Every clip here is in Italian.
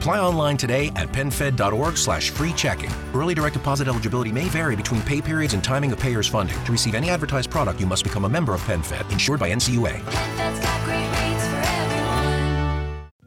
Apply online today at penfed.org slash free checking. Early direct deposit eligibility may vary between pay periods and timing of payer's funding. To receive any advertised product, you must become a member of PenFed, insured by NCUA.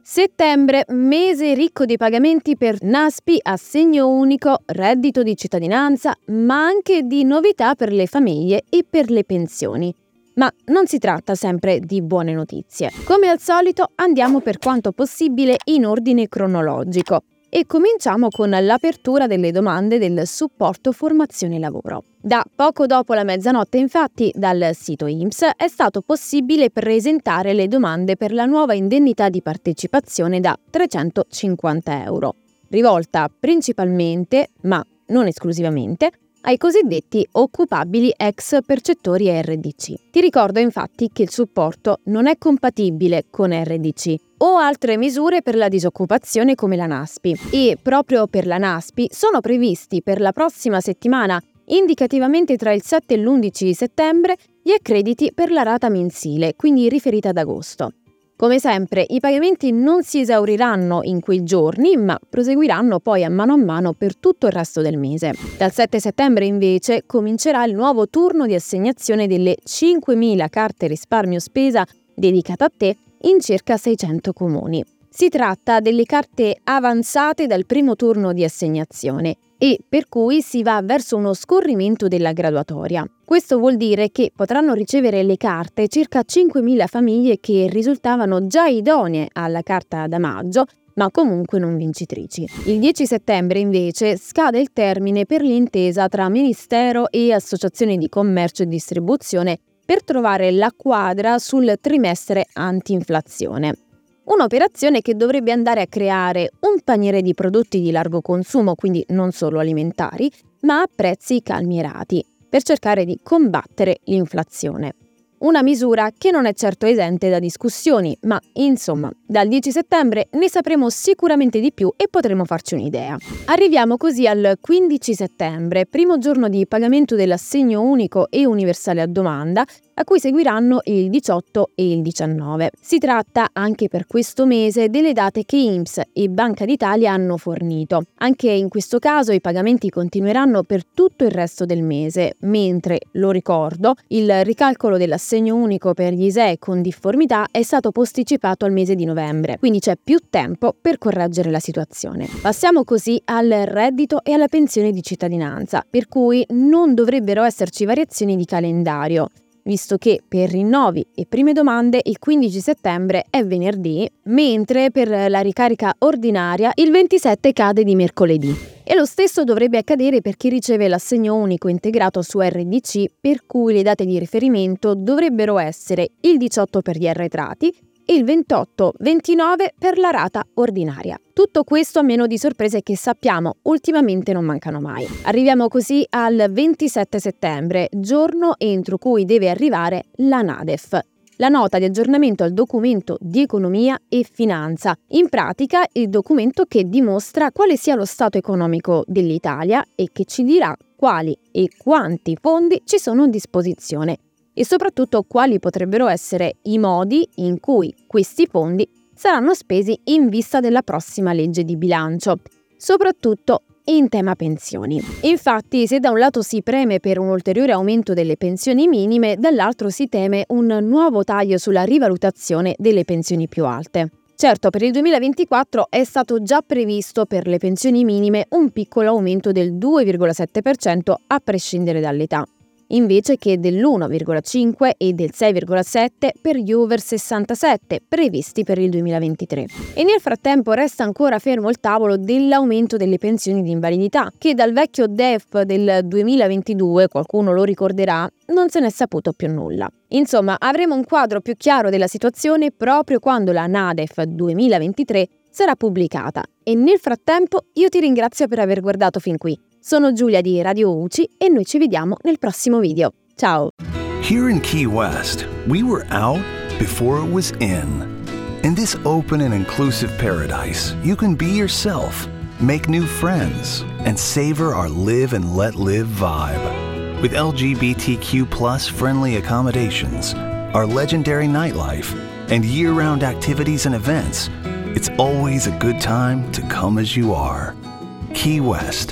Settembre, mese ricco di pagamenti per NASPI, assegno unico, reddito di cittadinanza, ma anche di novità per le famiglie e per le pensioni. Ma non si tratta sempre di buone notizie. Come al solito andiamo per quanto possibile in ordine cronologico e cominciamo con l'apertura delle domande del supporto formazione lavoro. Da poco dopo la mezzanotte, infatti, dal sito IMSS è stato possibile presentare le domande per la nuova indennità di partecipazione da 350 euro, rivolta principalmente, ma non esclusivamente, ai cosiddetti occupabili ex percettori RDC. Ti ricordo infatti che il supporto non è compatibile con RDC o altre misure per la disoccupazione come la NASPI e proprio per la NASPI sono previsti per la prossima settimana indicativamente tra il 7 e l'11 settembre gli accrediti per la rata mensile, quindi riferita ad agosto. Come sempre, i pagamenti non si esauriranno in quei giorni, ma proseguiranno poi a mano a mano per tutto il resto del mese. Dal 7 settembre, invece, comincerà il nuovo turno di assegnazione delle 5.000 carte risparmio spesa dedicate a te in circa 600 comuni. Si tratta delle carte avanzate dal primo turno di assegnazione e per cui si va verso uno scorrimento della graduatoria. Questo vuol dire che potranno ricevere le carte circa 5.000 famiglie che risultavano già idonee alla carta da maggio ma comunque non vincitrici. Il 10 settembre invece scade il termine per l'intesa tra Ministero e Associazioni di Commercio e Distribuzione per trovare la quadra sul trimestre anti-inflazione. Un'operazione che dovrebbe andare a creare un paniere di prodotti di largo consumo, quindi non solo alimentari, ma a prezzi calmierati, per cercare di combattere l'inflazione. Una misura che non è certo esente da discussioni, ma insomma, dal 10 settembre ne sapremo sicuramente di più e potremo farci un'idea. Arriviamo così al 15 settembre, primo giorno di pagamento dell'assegno unico e universale a domanda, a cui seguiranno il 18 e il 19. Si tratta anche per questo mese delle date che IMSS e Banca d'Italia hanno fornito. Anche in questo caso i pagamenti continueranno per tutto il resto del mese, mentre, lo ricordo, il ricalcolo dell'assegno unico per gli ISEE con difformità è stato posticipato al mese di novembre, quindi c'è più tempo per correggere la situazione. Passiamo così al reddito e alla pensione di cittadinanza, per cui non dovrebbero esserci variazioni di calendario visto che per rinnovi e prime domande il 15 settembre è venerdì, mentre per la ricarica ordinaria il 27 cade di mercoledì. E lo stesso dovrebbe accadere per chi riceve l'assegno unico integrato su RDC, per cui le date di riferimento dovrebbero essere il 18 per gli arretrati e il 28-29 per la rata ordinaria. Tutto questo a meno di sorprese che sappiamo ultimamente non mancano mai. Arriviamo così al 27 settembre, giorno entro cui deve arrivare la NADEF, la nota di aggiornamento al documento di economia e finanza, in pratica il documento che dimostra quale sia lo stato economico dell'Italia e che ci dirà quali e quanti fondi ci sono a disposizione e soprattutto quali potrebbero essere i modi in cui questi fondi saranno spesi in vista della prossima legge di bilancio, soprattutto in tema pensioni. Infatti, se da un lato si preme per un ulteriore aumento delle pensioni minime, dall'altro si teme un nuovo taglio sulla rivalutazione delle pensioni più alte. Certo, per il 2024 è stato già previsto per le pensioni minime un piccolo aumento del 2,7% a prescindere dall'età invece che dell'1,5 e del 6,7 per gli over 67 previsti per il 2023. E nel frattempo resta ancora fermo il tavolo dell'aumento delle pensioni di invalidità, che dal vecchio DEF del 2022, qualcuno lo ricorderà, non se n'è saputo più nulla. Insomma, avremo un quadro più chiaro della situazione proprio quando la NADEF 2023 sarà pubblicata. E nel frattempo io ti ringrazio per aver guardato fin qui. Sono Giulia di Radio UCI e noi ci vediamo nel prossimo video. Ciao! Here in Key West, we were out before it was in. In this open and inclusive paradise, you can be yourself, make new friends, and savor our live and let live vibe. With LGBTQ friendly accommodations, our legendary nightlife, and year round activities and events, it's always a good time to come as you are. Key West